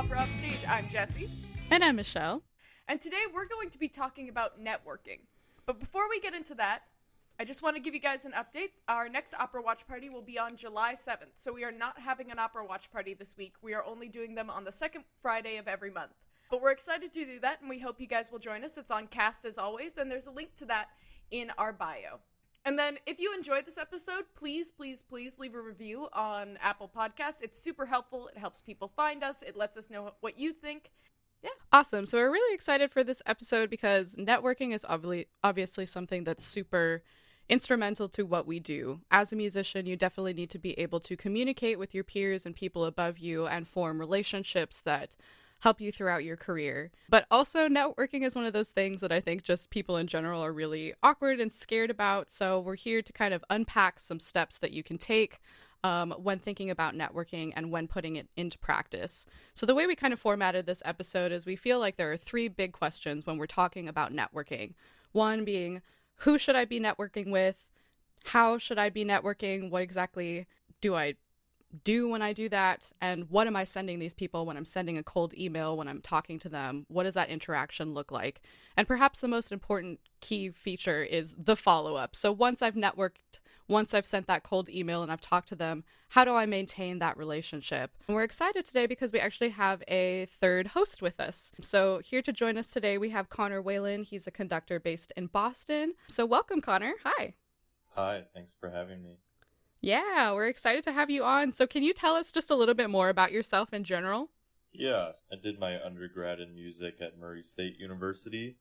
Opera Upstage. I'm Jesse. And I'm Michelle. And today we're going to be talking about networking. But before we get into that, I just want to give you guys an update. Our next Opera Watch Party will be on July 7th. So we are not having an Opera Watch Party this week. We are only doing them on the second Friday of every month. But we're excited to do that, and we hope you guys will join us. It's on Kast as always, and there's a link to that in our bio. And then, if you enjoyed this episode, please, please, please leave a review on Apple Podcasts. It's super helpful. It helps people find us. It lets us know what you think. Yeah. Awesome. So, we're really excited for this episode because networking is obviously, obviously something that's super instrumental to what we do. As a musician, you definitely need to be able to communicate with your peers and people above you and form relationships that help you throughout your career. But also, networking is one of those things that I think just people in general are really awkward and scared about. So, we're here to kind of unpack some steps that you can take. Um, when thinking about networking and when putting it into practice. So, the way we kind of formatted this episode is we feel like there are three big questions when we're talking about networking. One being, who should I be networking with? How should I be networking? What exactly do I do when I do that? And what am I sending these people when I'm sending a cold email, when I'm talking to them? What does that interaction look like? And perhaps the most important key feature is the follow up. So once I've networked, once I've sent that cold email and I've talked to them, how do I maintain that relationship? And we're excited today because we actually have a third host with us. So here to join us today, we have Connor Whalen. He's a conductor based in Boston. So welcome, Connor. Hi. Hi, thanks for having me. Yeah, we're excited to have you on. So, can you tell us just a little bit more about yourself in general? Yeah, I did my undergrad in music at Murray State University.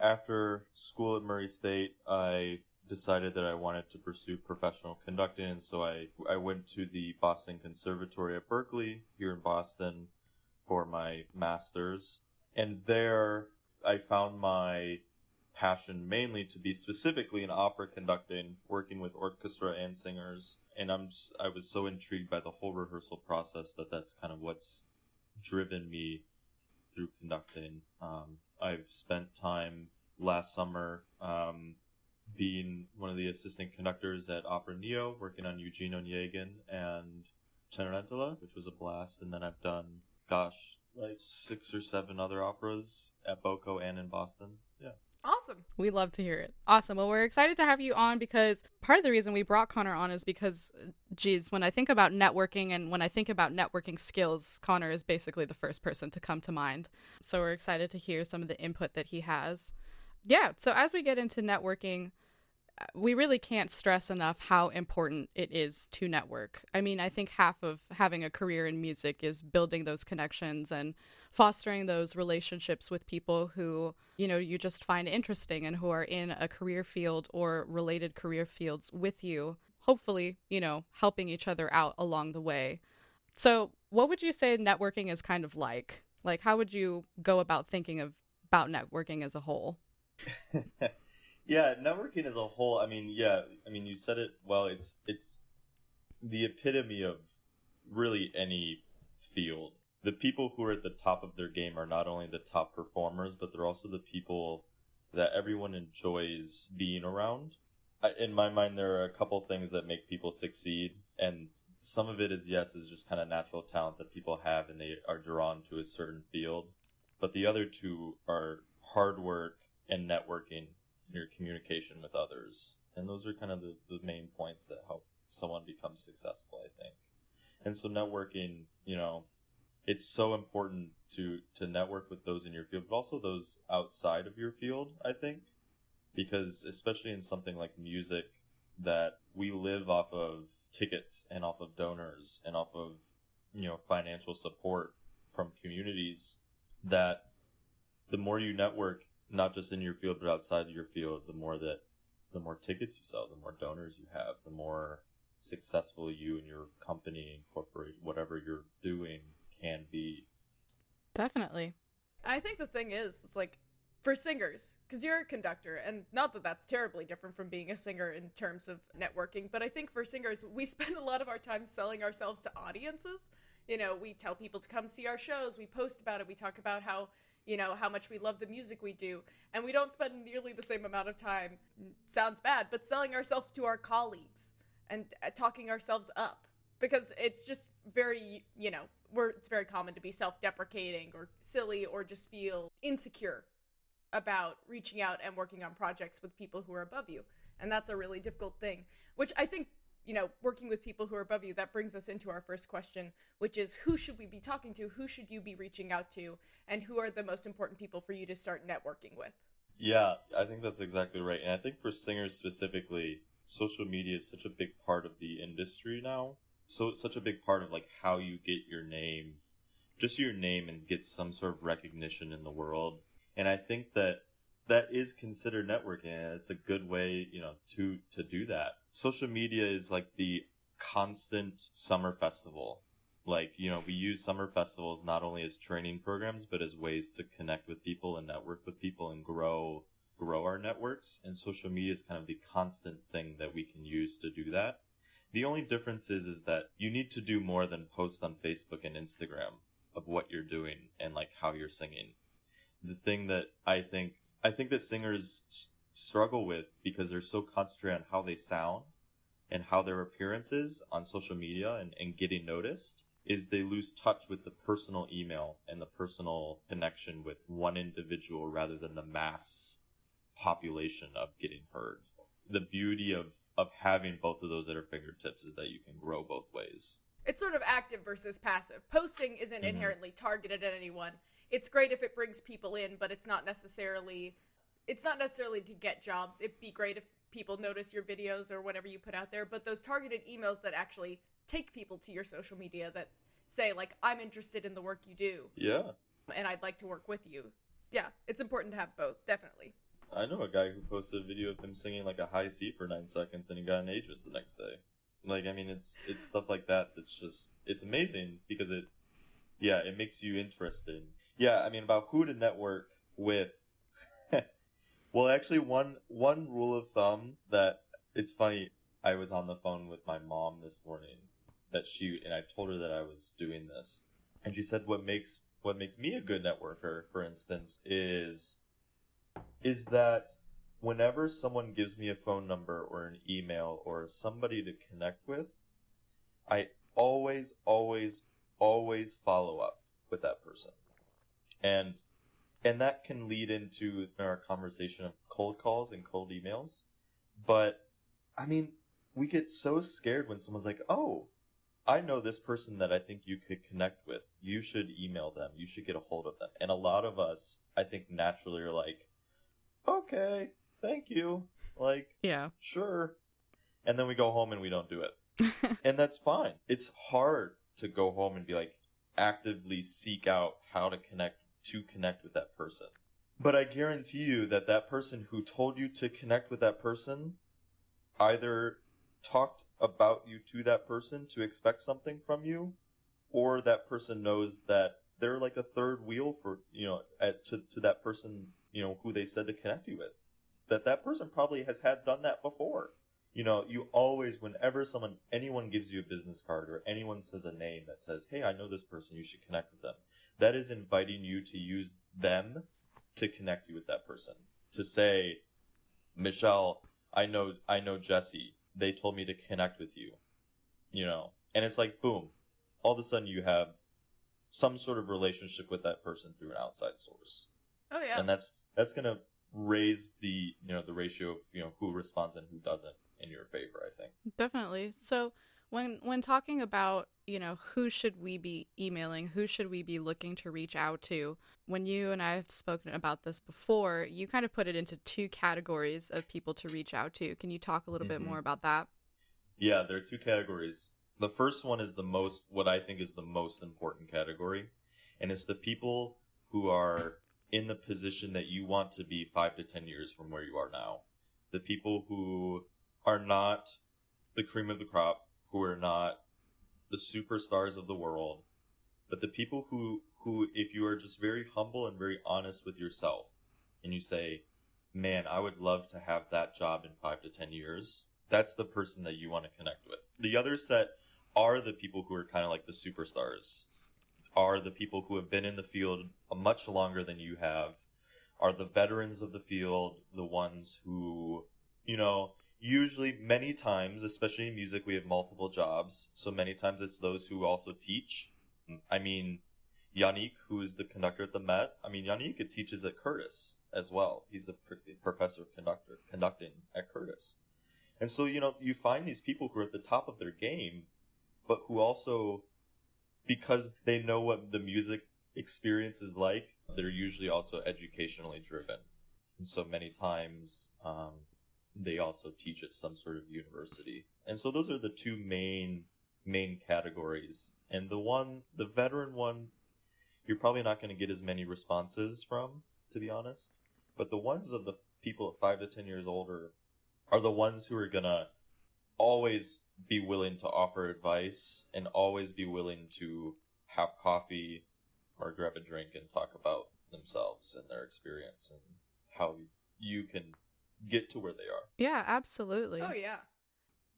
After school at Murray State, I decided that I wanted to pursue professional conducting, so I, I went to the Boston Conservatory at Berklee here in Boston for my master's. And there I found my passion mainly to be specifically in opera conducting, working with orchestra and singers. And I'm just, I was so intrigued by the whole rehearsal process that that's kind of what's driven me through conducting. Um, I've spent time last summer um, being one of the assistant conductors at Opera Neo, working on Eugene Onegin and Cenerentola, which was a blast. And then I've done, gosh, like six or seven other operas at BOCO and in Boston. Yeah. Awesome. We love to hear it. Awesome. Well, we're excited to have you on because part of the reason we brought Connor on is because, geez, when I think about networking and when I think about networking skills, Connor is basically the first person to come to mind. So we're excited to hear some of the input that he has. Yeah. So as we get into networking, we really can't stress enough how important it is to network. I mean, I think half of having a career in music is building those connections and fostering those relationships with people who, you know, you just find interesting and who are in a career field or related career fields with you, hopefully, you know, helping each other out along the way. So, what would you say networking is kind of like? Like how would you go about thinking of about networking as a whole? Yeah, networking as a whole. I mean, yeah, I mean, you said it well. It's it's the epitome of really any field. The people who are at the top of their game are not only the top performers, but they're also the people that everyone enjoys being around. In my mind, there are a couple things that make people succeed, and some of it is yes, is just kind of natural talent that people have, and they are drawn to a certain field. But the other two are hard work and networking your communication with others. And those are kind of the, the main points that help someone become successful, I think. And so networking, you know, it's so important to to network with those in your field, but also those outside of your field, I think. Because especially in something like music that we live off of tickets and off of donors and off of, you know, financial support from communities that the more you network not just in your field but outside of your field, the more that the more tickets you sell, the more donors you have, the more successful you and your company and corporate whatever you're doing can be. Definitely. I think the thing is, it's like for singers, because you're a conductor, and not that that's terribly different from being a singer in terms of networking, but I think for singers, we spend a lot of our time selling ourselves to audiences. You know, we tell people to come see our shows, we post about it, we talk about how you know how much we love the music we do and we don't spend nearly the same amount of time sounds bad but selling ourselves to our colleagues and uh, talking ourselves up because it's just very you know where it's very common to be self-deprecating or silly or just feel insecure about reaching out and working on projects with people who are above you. And that's a really difficult thing, which I think, you know, working with people who are above you, that brings us into our first question, which is who should we be talking to? Who should you be reaching out to? And who are the most important people for you to start networking with? Yeah, I think that's exactly right. And I think for singers specifically, social media is such a big part of the industry now. So it's such a big part of like how you get your name, just your name and get some sort of recognition in the world. And I think that that is considered networking it's a good way, you know, to to do that. Social media is like the constant summer festival. Like, you know, we use summer festivals not only as training programs but as ways to connect with people and network with people and grow grow our networks and social media is kind of the constant thing that we can use to do that. The only difference is is that you need to do more than post on Facebook and Instagram of what you're doing and like how you're singing. The thing that I think I think that singers s- struggle with because they're so concentrated on how they sound and how their appearances on social media and, and getting noticed is they lose touch with the personal email and the personal connection with one individual rather than the mass population of getting heard. The beauty of, of having both of those at our fingertips is that you can grow both ways. It's sort of active versus passive. Posting isn't Mhm. inherently targeted at anyone. It's great if it brings people in, but it's not necessarily it's not necessarily to get jobs. It'd be great if people notice your videos or whatever you put out there, but those targeted emails that actually take people to your social media that say like I'm interested in the work you do Yeah. and I'd like to work with you. Yeah, it's important to have both, definitely. I know a guy who posted a video of him singing like a high C for nine seconds and he got an agent the next day. Like, I mean, it's, it's stuff like that that's just, it's amazing because it, yeah, it makes you interested. Yeah, I mean, about who to network with. well, actually, one, one rule of thumb that it's funny, I was on the phone with my mom this morning that she, and I told her that I was doing this. And she said, what makes, what makes me a good networker, for instance, is, is that whenever someone gives me a phone number or an email or somebody to connect with, I always, always, always follow up with that person. And and that can lead into our conversation of cold calls and cold emails. But I mean, we get so scared when someone's like, "Oh, I know this person that I think you could connect with. You should email them. You should get a hold of them." And a lot of us, I think, naturally are like, "Okay, thank you." Like, Yeah. sure. And then we go home and we don't do it. and that's fine. It's hard to go home and be like actively seek out how to connect to connect with that person. But I guarantee you that that person who told you to connect with that person either talked about you to that person to expect something from you or that person knows that they're like a third wheel for, you know, at, to to that person, you know, who they said to connect you with. That that person probably has had done that before you know, you always, whenever someone, anyone gives you a business card or anyone says a name that says, hey, I know this person, you should connect with them, that is inviting you to use them to connect you with that person. To say, Michelle, I know, I know Jesse. They told me to connect with you. You know, and it's like, boom, all of a sudden you have some sort of relationship with that person through an outside source Oh yeah. and that's that's gonna raise the you know the ratio of you know who responds and who doesn't in your favor i think Definitely. So when when talking about, you know, who should we be emailing, who should we be looking to reach out to? When you and I have spoken about this before, you kind of put it into two categories of people to reach out to. Can you talk a little bit Mhm. more about that? yeah there are two categories the first one is the most what i think is the most important category and it's the people who are in the position that you want to be five to ten years from where you are now the people who are not the cream of the crop who are not the superstars of the world but the people who who if you are just very humble and very honest with yourself and you say man i would love to have that job in five to ten years that's the person that you want to connect with. The other set are the people who are kind of like the superstars are the people who have been in the field much longer than you have are the veterans of the field the ones who you know usually many times especially in music we have multiple jobs so many times it's those who also teach I mean, Yannick, who's the conductor at the Met, I mean, Yannick teaches at Curtis as well. He's the pr- professor of conductor conducting at Curtis. And so, you know, you find these people who are at the top of their game, but who also, because they know what the music experience is like, they're usually also educationally driven. And so many times, um, they also teach at some sort of university. And so those are the two main main categories. And the one, the veteran one, you're probably not going to get as many responses from, to be honest. But the ones of the people at five to ten years older are the ones who are going to always be willing to offer advice and always be willing to have coffee or grab a drink and talk about themselves and their experience and how you can get to where they are. Yeah, absolutely. Oh yeah.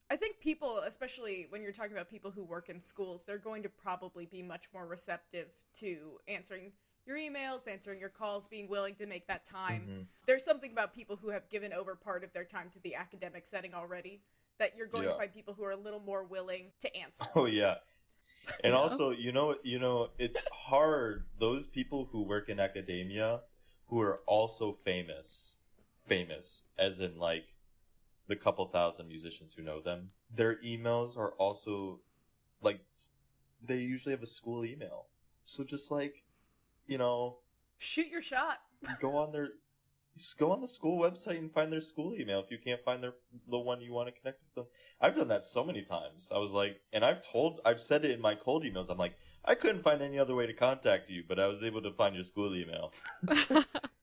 I think people, especially when you're talking about people who work in schools, they're going to probably be much more receptive to answering your emails, answering your calls, being willing to make that time. Mhm. There's something about people who have given over part of their time to the academic setting already that you're going Yeah. to find people who are a little more willing to answer. Oh yeah. And Yeah. also, you know, you know, it's hard those people who work in academia who are also famous, famous as in like the couple thousand musicians who know them. Their emails are also like they usually have a school email. So just like, you know, Shoot your shot. go on their just go on the school website and find their school email if you can't find their the one you want to connect with them. I've done that so many times. I was like, and I've told, I've said it in my cold emails. I'm like, I couldn't find any other way to contact you, but I was able to find your school email.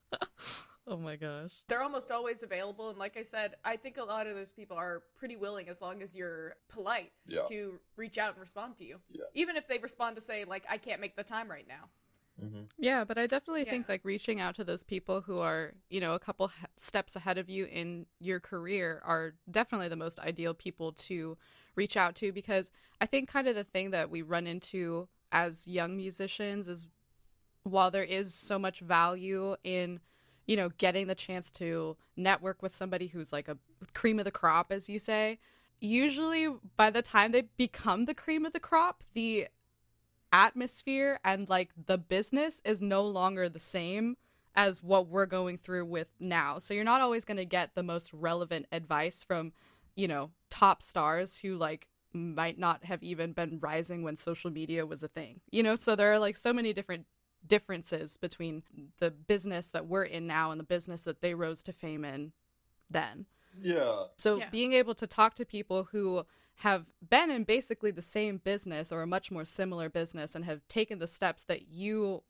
oh my gosh. They're almost always available. And like I said, I think a lot of those people are pretty willing as long as you're polite Yeah. to reach out and respond to you. Yeah. Even if they respond to say, like, I can't make the time right now. hmm Yeah, but I definitely think like reaching out to those people who are, you know, a couple he- steps ahead of you in your career are definitely the most ideal people to reach out to because I think kind of the thing that we run into as young musicians is while there is so much value in, you know, getting the chance to network with somebody who's like a cream of the crop as you say, usually by the time they become the cream of the crop, the atmosphere and like the business is no longer the same as what we're going through with now. So you're not always going to get the most relevant advice from, you know, top stars who like might not have even been rising when social media was a thing. You know, so there are like so many different differences between the business that we're in now and the business that they rose to fame in then. Yeah. So Yeah. being able to talk to people who have been in basically the same business or a much more similar business and have taken the steps that you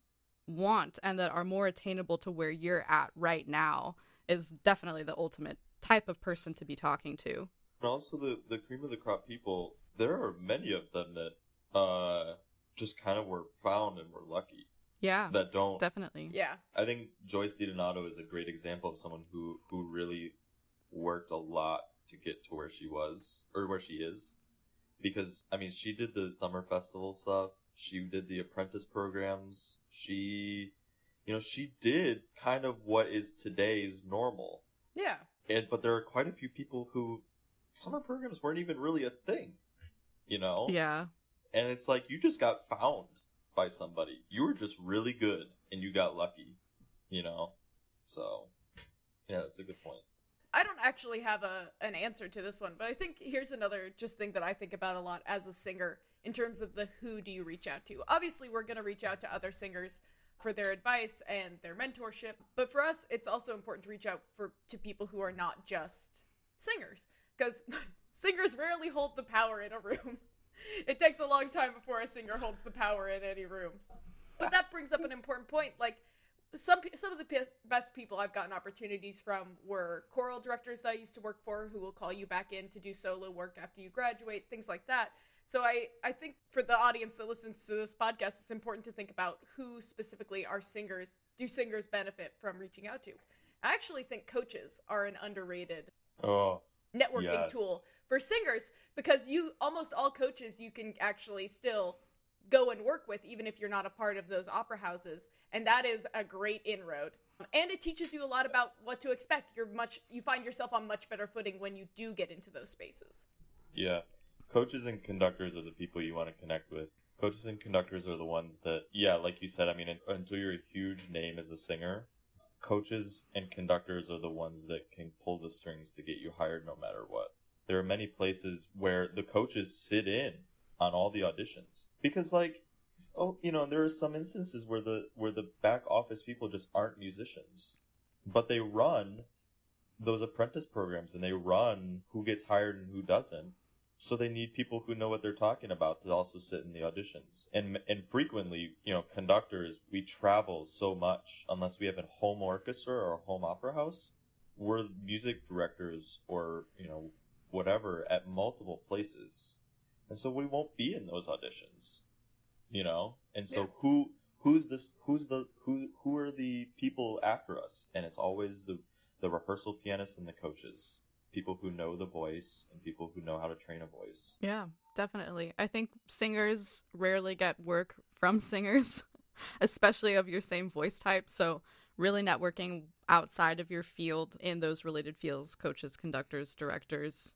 want and that are more attainable to where you're at right now is definitely the ultimate type of person to be talking to. And also the the cream of the crop people. There are many of them that uh just kind of were found and were lucky Yeah, that don't definitely. Yeah. I think Joyce DiDonato is a great example of someone who who really worked a lot to get to where she was or where she is. Because I mean, she did the summer festival stuff. She did the apprentice programs. She, you know, she did kind of what is today's normal. Yeah. And but there are quite a few people who summer programs weren't even really a thing. You know. Yeah. And it's like you just got found by somebody. You were just really good and you got lucky, you know? So, yeah, that's a good point. I don't actually have a an answer to this one, but I think here's another just thing that I think about a lot as a singer in terms of the who do you reach out to. Obviously, we're going to reach out to other singers for their advice and their mentorship, but for us, it's also important to reach out for to people who are not just singers because singers rarely hold the power in a room. It takes a long time before a singer holds the power in any room. But that brings up an important point like some some of the best people I've gotten opportunities from were choral directors that I used to work for who will call you back in to do solo work after you graduate, things like that. So I I think for the audience that listens to this podcast, it's important to think about who specifically are singers. Do singers benefit from reaching out to? I actually think coaches are an underrated Oh, networking Yes. tool for singers because you almost all coaches you can actually still go and work with even if you're not a part of those opera houses and that is a great inroad and it teaches you a lot about what to expect you're much you find yourself on much better footing when you do get into those spaces yeah. Coaches and conductors are the people you want to connect with. Coaches and conductors are the ones that, yeah, like you said, I mean, until you're a huge name as a singer, coaches and conductors are the ones that can pull the strings to get you hired no matter what. There are many places where the coaches sit in on all the auditions because, like, oh, you know, there are some instances where the where the back office people just aren't musicians, but they run those apprentice programs and they run who gets hired and who doesn't. So they need people who know what they're talking about to also sit in the auditions. And and frequently, you know, conductors, we travel so much unless we have a home orchestra or a home opera house. We're music directors or, you know, whatever at multiple places. And so we won't be in those auditions. You know? And so Yeah. who who's this who's the who who are the people after us? And it's always the the rehearsal pianists and the coaches. People who know the voice and people who know how to train a voice. Yeah, definitely. I think singers rarely get work from singers, especially of your same voice type. So, really networking outside of your field in those related fields, coaches, conductors, directors,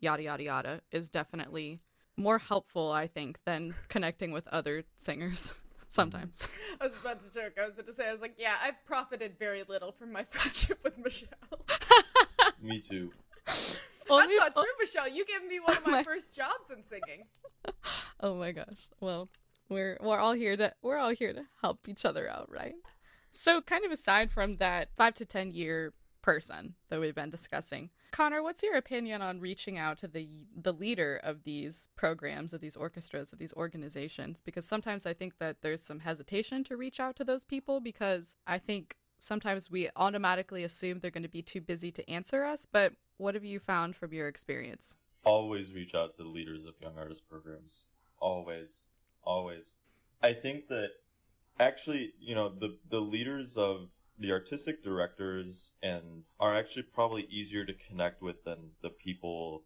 yada, yada, yada, is definitely more helpful, I think, than connecting with other singers sometimes. I was about to joke. I was about to say, I was like, yeah, I've profited very little from my friendship with Michelle. Me too. Only- That's not true, Michelle. You gave me one of my My- first jobs in singing. Oh my gosh. Well, we're we're all here to we're all here to help each other out, right? So, kind of aside from that 5 to 10 year person that we've been discussing, Connor, what's your opinion on reaching out to the the leader of these programs, of these orchestras, of these organizations? Because sometimes I think that there's some hesitation to reach out to those people because I think sometimes we automatically assume they're going to be too busy to answer us, but what have you found from your experience? Always reach out to the leaders of young artist programs. Always. Always. I think that actually, you know, the the leaders of the artistic directors and are actually probably easier to connect with than the people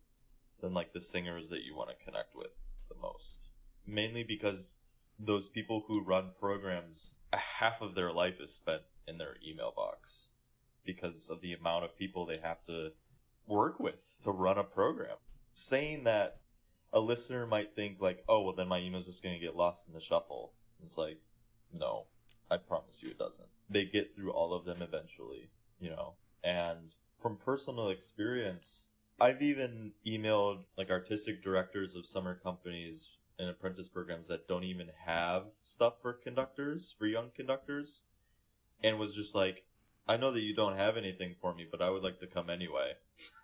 than like the singers that you want to connect with the most. Mainly because those people who run programs, half of their life is spent in their email box because of the amount of people they have to work with to run a program. Saying that a listener might think like, oh, well then my email's just going to get lost in the shuffle. It's like, no, I promise you it doesn't. They get through all of them eventually, you know. And from personal experience, I've even emailed like artistic directors of summer companies and apprentice programs that don't even have stuff for conductors, for young conductors, and was just like, I know that you don't have anything for me, but I would like to come anyway.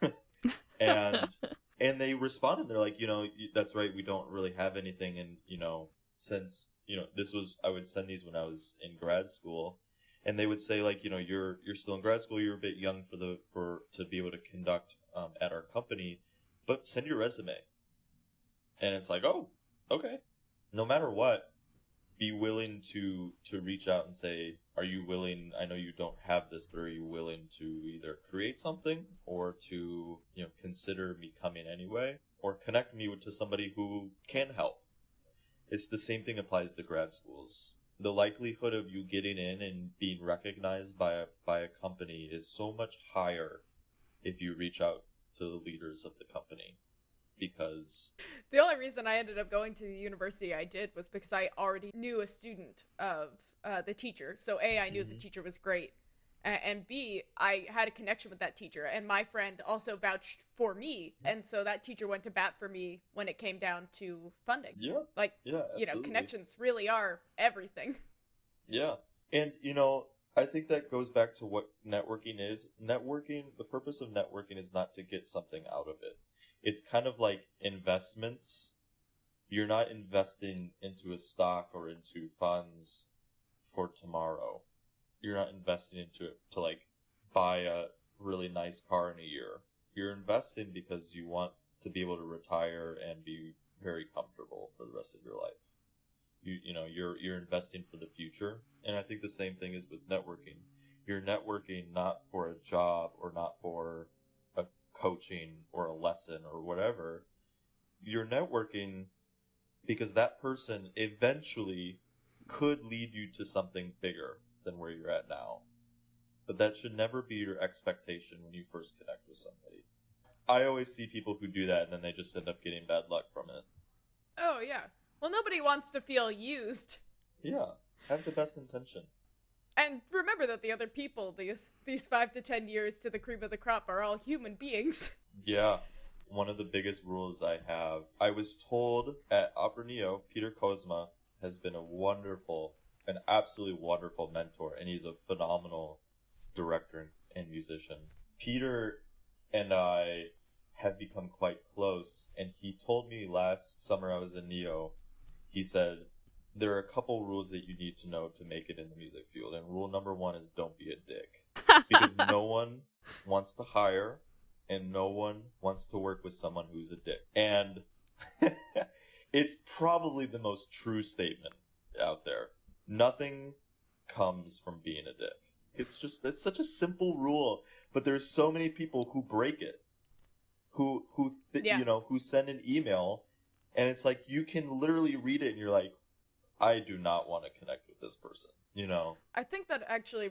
and and they responded they're like you know that's right we don't really have anything and you know since you know this was i would send these when i was in grad school. And they would say like you know you're you're still in grad school. You're a bit young for the for to be able to conduct um, at our company but send your resume. And it's like oh okay. No matter what be willing to to reach out and say are you willing i know you don't have this but are you willing to either create something or to you know consider me coming anyway or connect me to somebody who can help it's the same thing applies to grad schools the likelihood of you getting in and being recognized by a by a company is so much higher if you reach out to the leaders of the company because The only reason I ended up going to the university I did was because I already knew a student of uh, the teacher. So A, I knew the Mhm. teacher was great, and B, I had a connection with that teacher, and my friend also vouched for me, and so that teacher went to bat for me when it came down to funding. yeah Like, yeah you know, connections really are everything. Yeah. And, you know, I think that goes back to what networking is. Networking, the purpose of networking is not to get something out of it. It's kind of like investments. You're not investing into a stock or into funds for tomorrow. You're not investing into it to like buy a really nice car in a year. You're investing because you want to be able to retire and be very comfortable for the rest of your life. You you know you're you're investing for the future. And i think the same thing is with networking. You're networking not for a job or not for a coaching or a lesson or whatever. You're networking because that person eventually could lead you to something bigger than where you're at now but that should never be your expectation when you first connect with somebody i always see people who do that and then they just end up getting bad luck from it Oh yeah. Well, nobody wants to feel used. Yeah, have the best intention. And remember that the other people, these these five to ten years to the cream of the crop, are all human beings. Yeah. One of the biggest rules I have, I was told at Opera Neo, Peter Kozma has been a wonderful, an absolutely wonderful mentor, and he's a phenomenal director and musician. Peter and I have become quite close, and he told me last summer I was in Neo, he said, there are a couple rules that you need to know to make it in the music field, and rule number one is don't be a dick. Because no one wants to hire and no one wants to work with someone who's a dick. And it's probably the most true statement out there. Nothing comes from being a dick. It's just it's such a simple rule, but there's so many people who break it. Who who th- Yeah. you know, who send an email and it's like you can literally read it and you're like I do not want to connect with this person, you know. I think that actually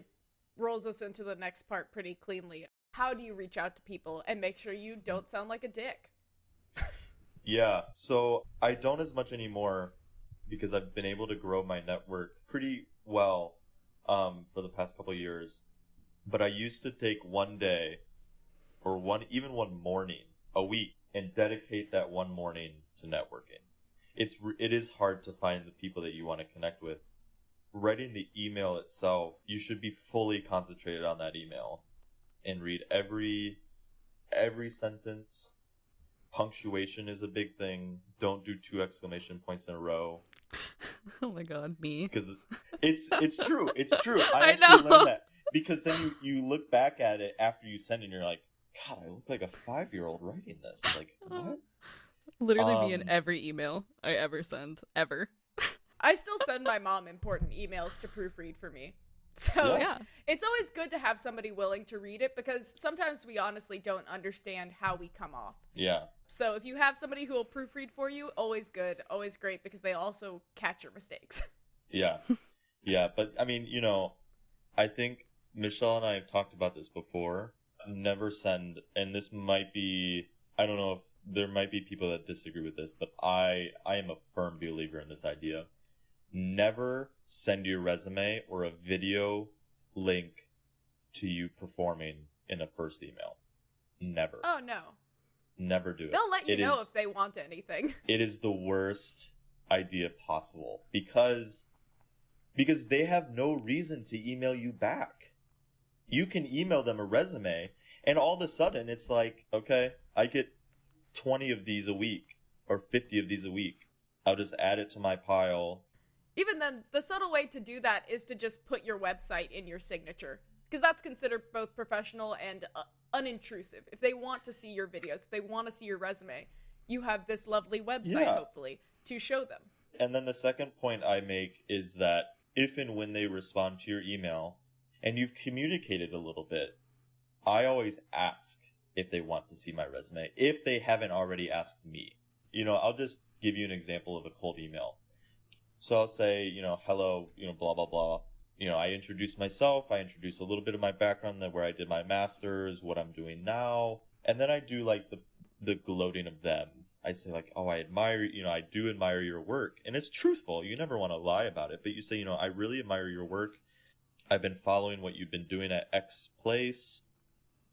rolls us into the next part pretty cleanly. How do you reach out to people and make sure you don't sound like a dick? Yeah, so I don't as much anymore because I've been able to grow my network pretty well um, for the past couple years. But I used to take one day or one even one morning a week and dedicate that one morning to networking. It's it is hard to find the people that you want to connect with. Writing the email itself, you should be fully concentrated on that email and read every every sentence punctuation is a big thing. Don't do two exclamation points in a row oh my god, me. because it's it's true. It's true. I I actually know. learned that because then you you look back at it after you send it, and you're like, God, I look like a five year old writing this. Like what? Literally me in Um, every email I ever send, ever. I still send my mom important emails to proofread for me. So Yeah. It's always good to have somebody willing to read it because sometimes we honestly don't understand how we come off. Yeah, So if you have somebody who will proofread for you, always good, always great because they also catch your mistakes. yeah, yeah. But I mean, you know, I think Michelle and I have talked about this before. Never send, and this might be. I don't know if there might be people that disagree with this, but I I am a firm believer in this idea. Never send your resume or a video link to you performing in a first email. Never. Oh no. Never do it. They'll let you It know is- if they want anything. it is the worst idea possible because because they have no reason to email you back. You can email them a resume and all of a sudden it's like, okay, I get 20 of these a week or 50 of these a week. I'll just add it to my pile. Even then, the subtle way to do that is to just put your website in your signature. Because that's considered both professional and uh, unintrusive. If they want to see your videos, if they want to see your resume, you have this lovely website, Yeah. hopefully, to show them. And then the second point I make is that if and when they respond to your email and you've communicated a little bit, I always ask if they want to see my resume, if they haven't already asked me. You know, I'll just give you an example of a cold email. So I'll say, you know, hello, you know, blah, blah, blah. You know, I introduce myself, I introduce a little bit of my background, where I did my master's, what I'm doing now, and then I do like the the gloating of them. I say like, oh, I admire, you know, I do admire your work, and it's truthful. You never want to lie about it, but you say, you know, I really admire your work. I've been following what you've been doing at X place.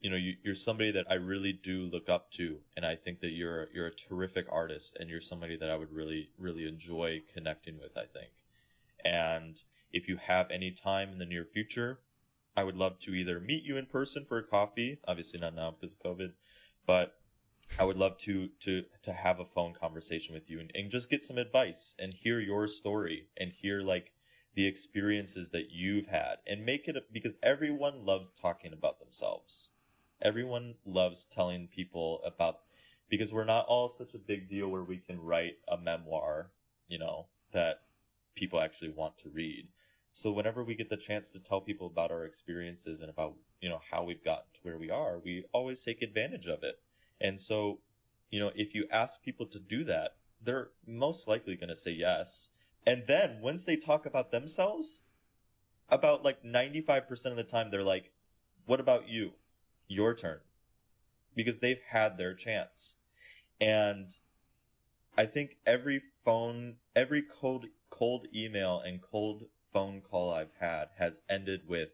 You know, you, you're somebody that I really do look up to, and I think that you're you're a terrific artist, and you're somebody that I would really really enjoy connecting with. I think, and if you have any time in the near future, I would love to either meet you in person for a coffee. Obviously not now because of COVID, but I would love to to to have a phone conversation with you and, and just get some advice and hear your story and hear like the experiences that you've had and make it a, because everyone loves talking about themselves. Everyone loves telling people about because we're not all such a big deal where we can write a memoir, you know, that people actually want to read. So whenever we get the chance to tell people about our experiences and about, you know, how we've gotten to where we are, we always take advantage of it. And so, you know, if you ask people to do that, they're most likely going to say yes. And then once they talk about themselves, about like 95% of the time, they're like, what about you? Your turn. Because they've had their chance. And I think every phone, every cold cold email and cold phone call I've had has ended with,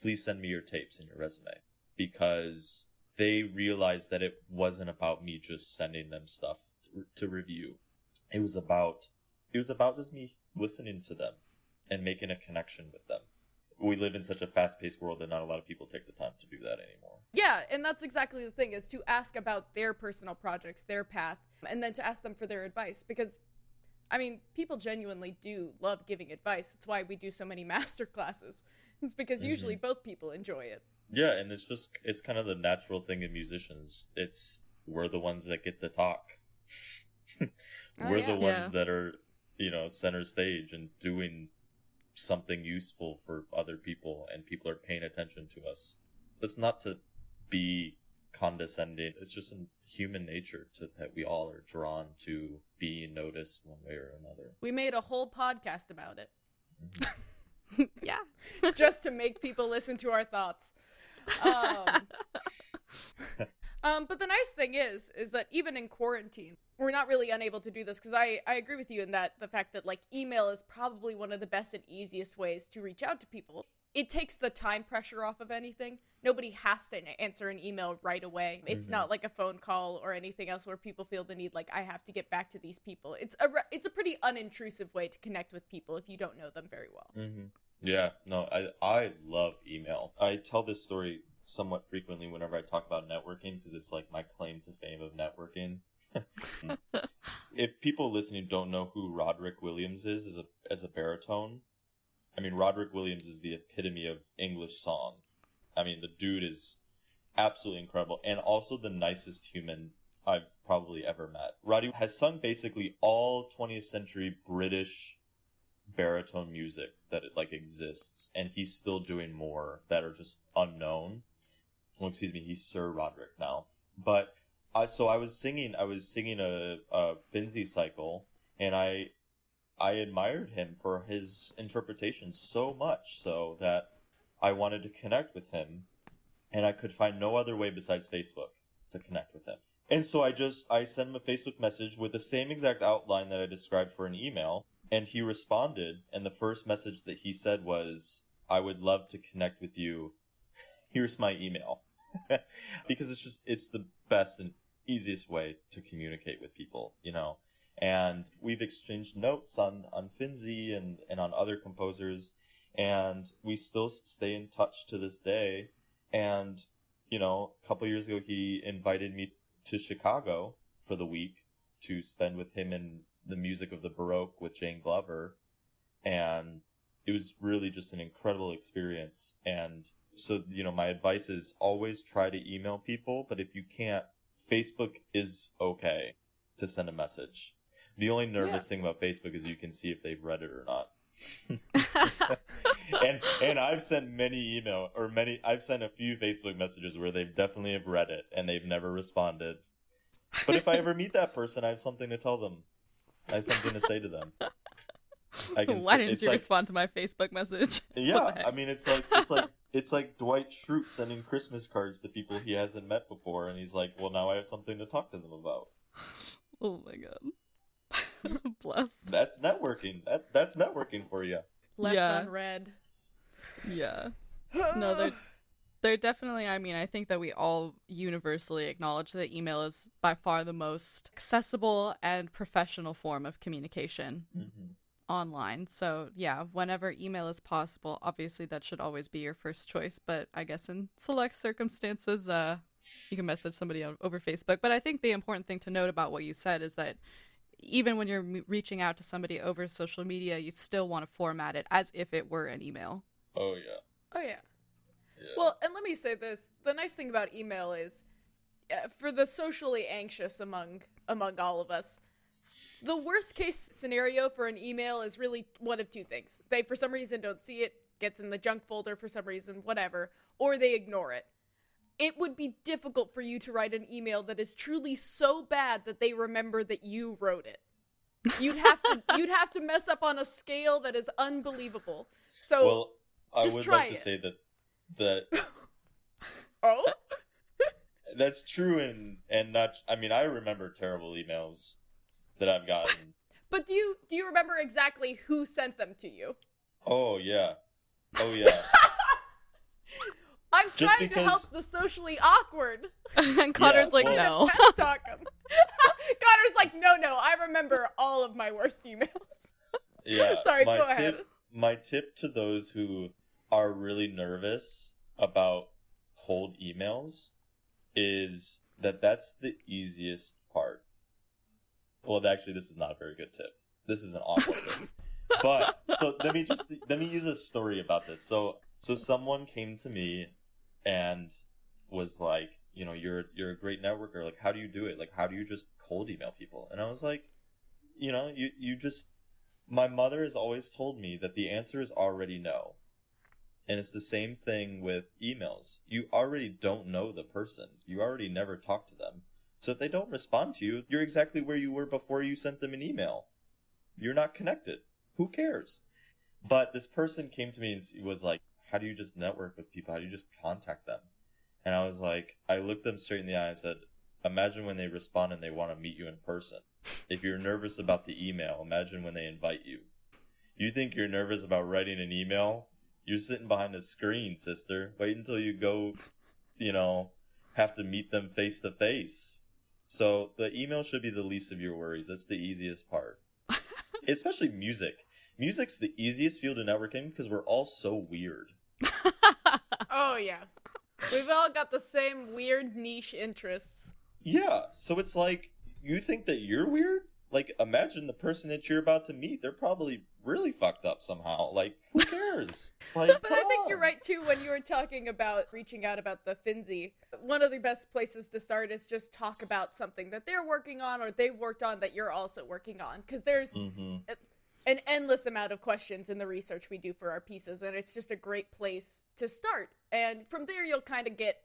"Please send me your tapes and your resume," because they realized that it wasn't about me just sending them stuff to, to review. It was about it was about just me listening to them and making a connection with them. We live in such a fast-paced world that not a lot of people take the time to do that anymore. Yeah, and that's exactly the thing is to ask about their personal projects, their path, and then to ask them for their advice because I mean, people genuinely do love giving advice. It's why we do so many master classes. It's because Mm-hmm. usually both people enjoy it. Yeah, and it's just it's kind of the natural thing in musicians. It's we're the ones that get to talk. Oh, we're yeah. the ones Yeah. that are, you know, center stage and doing something useful for other people and people are paying attention to us. That's not to be condescending. It's just in human nature to that we all are drawn to being noticed one way or another. We made a whole podcast about it yeah. just to make people listen to our thoughts. Um, um, but the nice thing is, is that even in quarantine, we're not really unable to do this because I, I agree with you in that the fact that like email is probably one of the best and easiest ways to reach out to people. It takes the time pressure off of anything. Nobody has to answer an email right away. It's Mhm. not like a phone call or anything else where people feel the need like I have to get back to these people. It's a it's a pretty unintrusive way to connect with people if you don't know them very well. Mm-hmm. Yeah, no, I I love email. I tell this story somewhat frequently whenever I talk about networking because it's like my claim to fame of networking. if people listening don't know who Roderick Williams is as a as a baritone, I mean Roderick Williams is the epitome of English song. I mean the dude is absolutely incredible and also the nicest human I've probably ever met. Roddy has sung basically all 20th century British baritone music that it like exists and he's still doing more that are just unknown well excuse me he's sir roderick now. But I so i was singing i was singing a, a finzi cycle and i i admired him for his interpretation so much so that i wanted to connect with him and i could find no other way besides facebook to connect with him. And so i just i sent him a facebook message with the same exact outline that i described for an email and he responded and the first message that he said was i would love to connect with you here's my email because it's just it's the best and easiest way to communicate with people you know and we've exchanged notes on on finzi and and on other composers and we still stay in touch to this day and you know a couple years ago he invited me to chicago for the week to spend with him in the music of the Baroque with Jane Glover. And it was really just an incredible experience. And so, you know, my advice is always try to email people, but if you can't, Facebook is okay to send a message. The only nervous Yeah. thing about Facebook is you can see if they've read it or not. and and I've sent many email or many I've sent a few Facebook messages where they've definitely have read it and they've never responded. But if I ever meet that person, I have something to tell them. I have something to say to them. I can Why say- didn't you like- respond to my Facebook message? Yeah, What the heck? I mean it's like it's like it's like Dwight Schrute sending Christmas cards to people he hasn't met before, and he's like, "Well, now I have something to talk to them about." Oh my god. Blessed. That's networking. That that's networking for you. Left Yeah. unread. Yeah. No, they're they're definitely I mean, I think that we all universally acknowledge that email is by far the most accessible and professional form of communication Mm-hmm. Online. So, yeah, whenever email is possible, obviously that should always be your first choice, but I guess in select circumstances uh you can message somebody on, over Facebook. But I think the important thing to note about what you said is that even when you're m- reaching out to somebody over social media, you still want to format it as if it were an email. Oh yeah. Oh yeah. yeah. Well, and let me say this: the nice thing about email is, uh, for the socially anxious among among all of us, the worst case scenario for an email is really one of two things: they for some reason don't see it, gets in the junk folder for some reason, whatever, or they ignore it. It would be difficult for you to write an email that is truly so bad that they remember that you wrote it. You'd have to you'd have to mess up on a scale that is unbelievable. So, well, I just would try like to say that that oh, that's true and and not. I mean, I remember terrible emails. That I've gotten. But do you do you remember exactly who sent them to you? Oh yeah. Oh yeah. I'm Just trying because- to help the socially awkward. and Connor's like, well- no. Pep talk 'em. Connor's like, no, no, I remember all of my worst emails. Yeah. Sorry, my go tip, ahead. My tip to those who are really nervous about cold emails is that that's the easiest part. Well, actually, this is not a very good tip. This is an awful tip. But so let me just let me use a story about this. So so someone came to me and was like, you know, you're you're a great networker. Like, how do you do it? Like, how do you just cold email people? And I was like, you know, you you just my mother has always told me that the answer is already no. And it's the same thing with emails. You already don't know the person. You already never talked to them. So if they don't respond to you, you're exactly where you were before you sent them an email. You're not connected. Who cares? But this person came to me and was like, How do you just network with people? How do you just contact them? And I was like, I looked them straight in the eye and said, Imagine when they respond and they want to meet you in person. If you're nervous about the email, imagine when they invite you. You think you're nervous about writing an email? You're sitting behind a screen, sister. Wait until you go, you know, have to meet them face to face. So the email should be the least of your worries. That's the easiest part. Especially music. Music's the easiest field of networking because we're all so weird. Oh yeah. We've all got the same weird niche interests. Yeah, so it's like you think that you're weird? Like imagine the person that you're about to meet, they're probably really fucked up somehow. Like who cares? like But I think you're right too when you were talking about reaching out about the Finzi. One of the best places to start is just talk about something that they're working on or they've worked on that you're also working on because there's Mhm. an endless amount of questions in the research we do for our pieces and it's just a great place to start. And from there you'll kind of get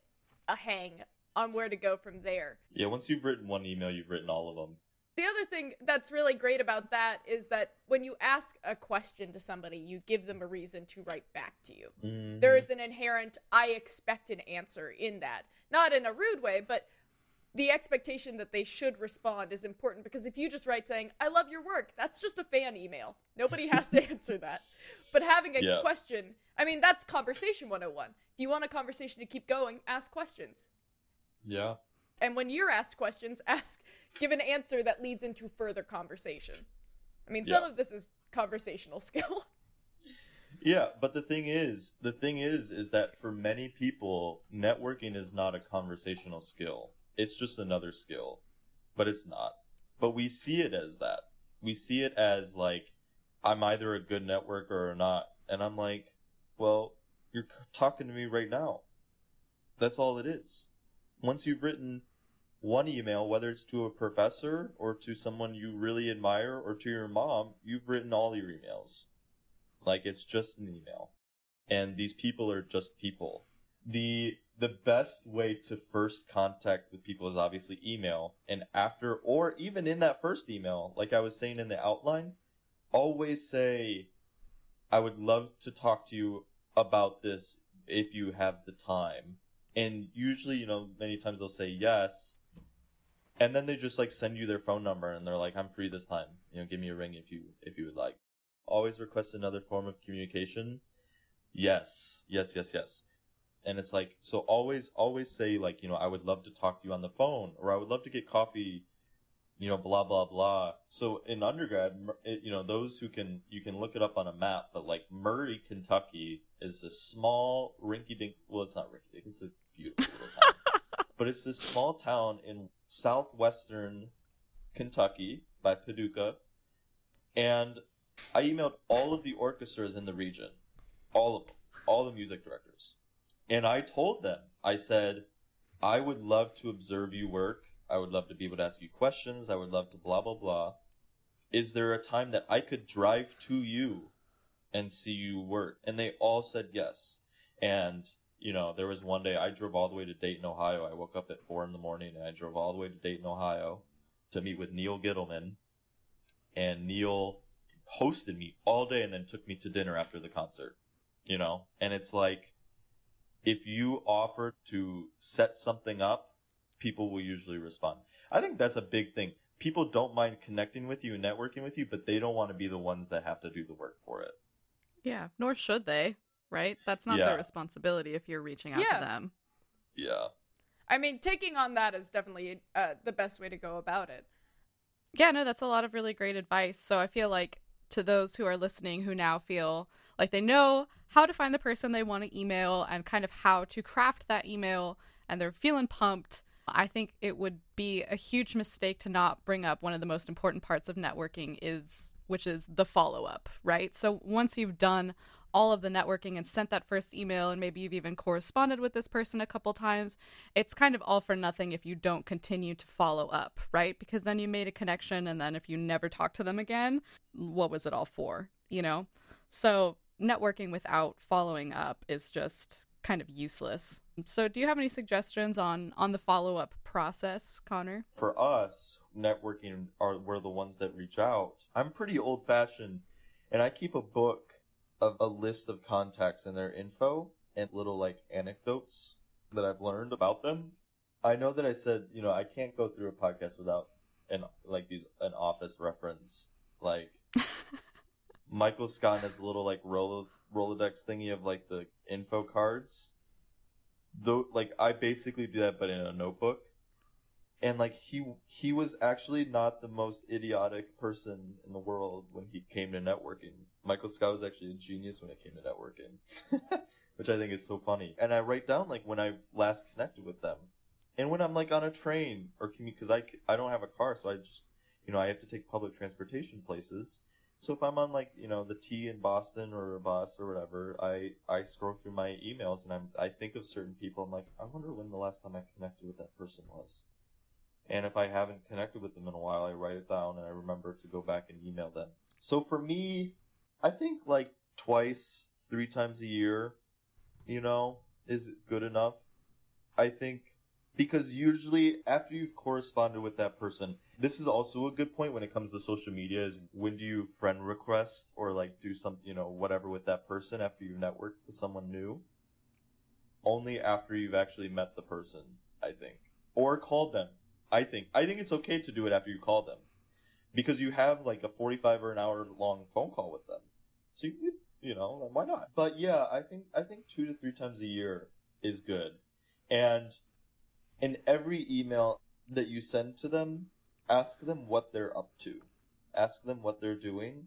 a hang on where to go from there. Yeah, once you've written one email, you've written all of them. The other thing that's really great about that is that when you ask a question to somebody, you give them a reason to write back to you. Mhm. There is an inherent I expect an answer in that. Not in a rude way, but the expectation that they should respond is important because if you just write saying, I love your work, that's just a fan email. Nobody has to answer that. But having a Yeah. question, I mean, that's conversation 101. If you want a conversation to keep going, ask questions. Yeah. And when you're asked questions, ask, give an answer that leads into further conversation. I mean, some Yeah. of this is conversational skill. Yeah, but the thing is, the thing is, is that for many people, networking is not a conversational skill. It's just another skill. But it's not. But we see it as that. We see it as like, I'm either a good networker or not. And I'm like, well, you're talking to me right now. That's all it is. Once you've written one email, whether it's to a professor or to someone you really admire or to your mom, you've written all your emails. Like it's just an email. And these people are just people. The the best way to first contact with people is obviously email and after or even in that first email, like I was saying in the outline, always say I would love to talk to you about this if you have the time. And usually, you know, many times they'll say yes. And then they just like send you their phone number and they're like, I'm free this time. You know, give me a ring if you if you would like always request another form of communication? Yes, yes, yes, yes. And it's like, so always, always say like, you know, I would love to talk to you on the phone, or I would love to get coffee, you know, blah blah blah. So in undergrad, it, eh, you know, those who can, you can look it up on a map, but like Murray, Kentucky, is a small rinky-dink. Well, it's not rinky-dink; it's a beautiful little town, but it's this small town in southwestern Kentucky by Paducah, and I emailed all of the orchestras in the region, all of them, all the music directors. And I told them, I said, I would love to observe you work. I would love to be able to ask you questions. I would love to blah, blah, blah. Is there a time that I could drive to you and see you work? And they all said yes. And, you know, there was one day I drove all the way to Dayton, Ohio. I woke up at four in the morning and I drove all the way to Dayton, Ohio to meet with Neal Gittleman. And Neal hosted me all day and then took me to dinner after the concert. You know? And it's like, if you offer to set something up, people will usually respond. I think that's a big thing. people don't mind connecting with you and networking with you, but they don't want to be the ones that have to do the work for it. Yeah, nor should they, right? That's not Yeah. their responsibility if you're reaching out Yeah. to them. Yeah. I mean, taking on that is definitely uh, the best way to go about it. Yeah, no, that's a lot of really great advice. So I feel like to those who are listening who now feel like they know how to find the person they want to email and kind of how to craft that email and they're feeling pumped, I think it would be a huge mistake to not bring up one of the most important parts of networking is which is the follow-up, right? So once you've done all of the networking and sent that first email and maybe you've even corresponded with this person a couple times it's kind of all for nothing if you don't continue to follow up right? Because then you made a connection and then if you never talk to them again what was it all for you know? So networking without following up is just kind of useless. So do you have any suggestions on on the follow-up process connor? For us, networking are we're the ones that reach out. I'm pretty old fashioned and I keep a book of a list of contacts and their info and little like anecdotes that I've learned about them. I know that I said, you know, I can't go through a podcast without an like these an office reference. Like Michael Scott has a little like Rolo, Rolodex thingy of like the info cards. Though like I basically do that but in a notebook. And like he he was actually not the most idiotic person in the world when he came to networking. Michael Scott was actually a genius when it came to networking. Which I think is so funny. And I write down like when I last connected with them. And when I'm like on a train or commute cuz I I don't have a car so I just you know I have to take public transportation places. So if I'm on like you know the T in Boston or a bus or whatever, I I scroll through my emails and I'm I think of certain people. I'm like, I wonder when the last time I connected with that person was. And if I haven't connected with them in a while, I write it down and I remember to go back and email them. So for me, I think like twice, three times a year, you know, is good enough. I think because usually after you've corresponded with that person, this is also a good point when it comes to social media is when do you friend request or like do some, you know, whatever with that person after you've networked with someone new? Only after you've actually met the person, I think. Or called them. I think. I think it's okay to do it after you call them. Because you have like a 45 or an hour long phone call with them. So you, you know, why not? But yeah, I think I think 2 to 3 times a year is good. And in every email that you send to them, ask them what they're up to. Ask them what they're doing.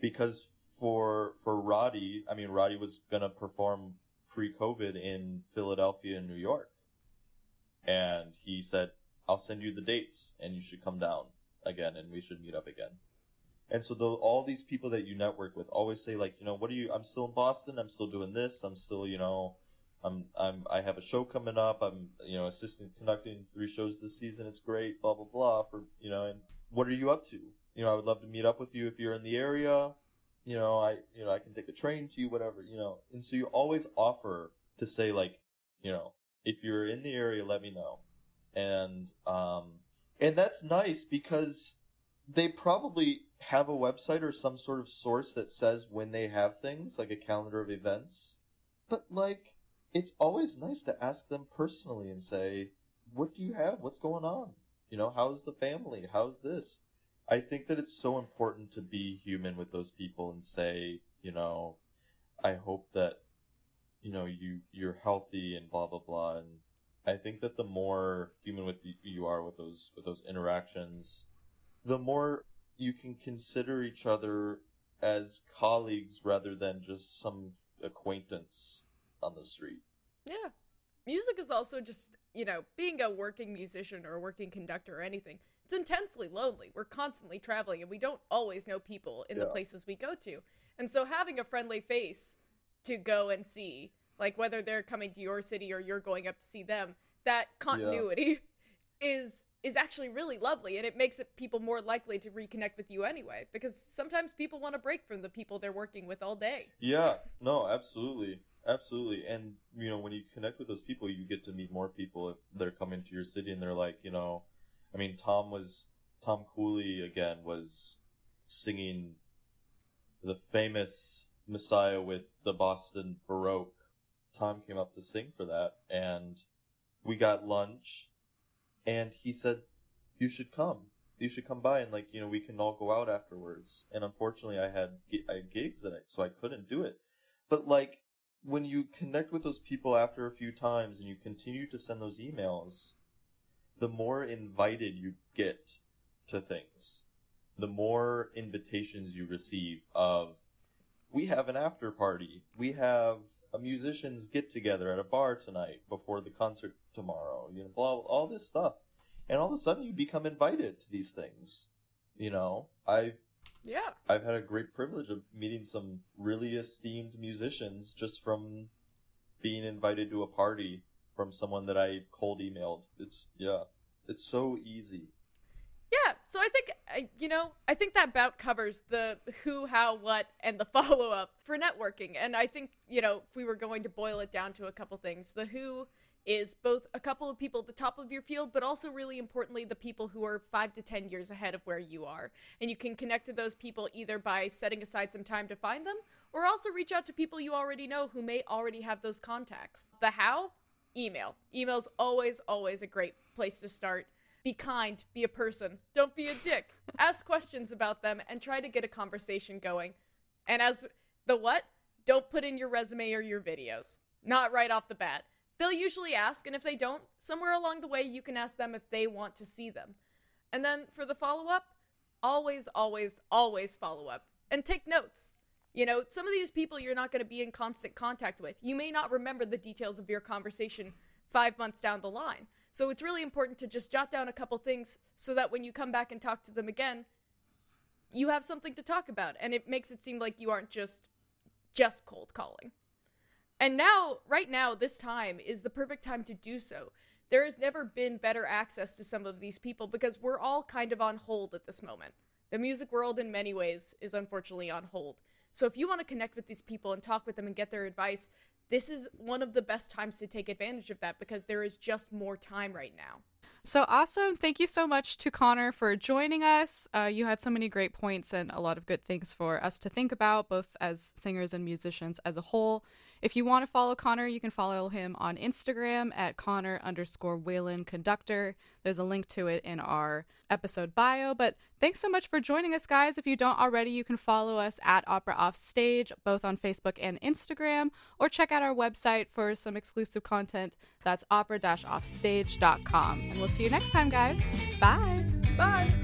Because for for Roddy, I mean Roddy was gonna perform pre COVID in Philadelphia and New York. And he said, I'll send you the dates and you should come down again and we should meet up again. And so though all these people that you network with always say like, you know, what are you I'm still in Boston, I'm still doing this, I'm still, you know, I'm I'm I have a show coming up. I'm you know assistant conducting three shows this season. It's great. Blah blah blah. For you know, and what are you up to? You know, I would love to meet up with you if you're in the area. You know, I you know I can take a train to you, whatever. You know, and so you always offer to say like, you know, if you're in the area, let me know, and um, and that's nice because they probably have a website or some sort of source that says when they have things like a calendar of events, but like it's always nice to ask them personally and say, what do you have? What's going on? You know, how's the family? How's this? I think that it's so important to be human with those people and say, you know, I hope that, you know, you, you're healthy and blah, blah, blah. And I think that the more human with you- you are with those, with those interactions, the more you can consider each other as colleagues rather than just some acquaintance on the street. Yeah. Music is also just, you know, being a working musician or a working conductor or anything, it's intensely lonely. We're constantly traveling and we don't always know people in the places we go to. And so having a friendly face to go and see, like whether they're coming to your city or you're going up to see them, that continuity is is actually really lovely and it makes it people more likely to reconnect with you anyway because sometimes people want to break from the people they're working with all day. Yeah, no, absolutely. Absolutely. And, you know, when you connect with those people, you get to meet more people if they're coming to your city and they're like, you know, I mean, Tom was, Tom Cooley again was singing the famous Messiah with the Boston Baroque. Tom came up to sing for that and we got lunch and he said, you should come. you should come by and like you know we can all go out afterwards. And unfortunately, I had I had gigs that night, so I couldn't do it. But like when you connect with those people after a few times and you continue to send those emails, the more invited you get to things, the more invitations you receive of we have an after party, we have a musicians get together at a bar tonight before the concert tomorrow, you know, blah, all this stuff. And all of a sudden you become invited to these things. You know, I Yeah. I've had a great privilege of meeting some really esteemed musicians just from being invited to a party from someone that I cold emailed. It's yeah, it's so easy. So I think you know, I think that bout covers the who, how, what, and the follow up for networking. And I think you know, if we were going to boil it down to a couple things, the who is both a couple of people at the top of your field, but also really importantly, the people who are five to ten years ahead of where you are. And you can connect to those people either by setting aside some time to find them, or also reach out to people you already know who may already have those contacts. The how? Email. Email's always, always a great place to start be kind, be a person, don't be a dick. Ask questions about them and try to get a conversation going. And as the what? Don't put in your resume or your videos. Not right off the bat. They'll usually ask, and if they don't, somewhere along the way you can ask them if they want to see them. And then for the follow up, always, always, always follow up and take notes. You know, some of these people you're not going to be in constant contact with. You may not remember the details of your conversation five months down the line. So it's really important to just jot down a couple things so that when you come back and talk to them again, you have something to talk about and it makes it seem like you aren't just just cold calling. And now, right now, this time is the perfect time to do so. There has never been better access to some of these people because we're all kind of on hold at this moment. The music world, in many ways, is unfortunately on hold. So if you want to connect with these people and talk with them and get their advice, this is one of the best times to take advantage of that because there is just more time right now. So awesome. Thank you so much to Connor for joining us. Uh, you had so many great points and a lot of good things for us to think about, both as singers and musicians as a whole. If you want to follow Connor, you can follow him on Instagram at Connor underscore Whalen Conductor. There's a link to it in our episode bio. But thanks so much for joining us, guys. If you don't already, you can follow us at Opera Offstage, both on Facebook and Instagram, or check out our website for some exclusive content. That's opera offstage.com. And we'll see you next time, guys. Bye. Bye!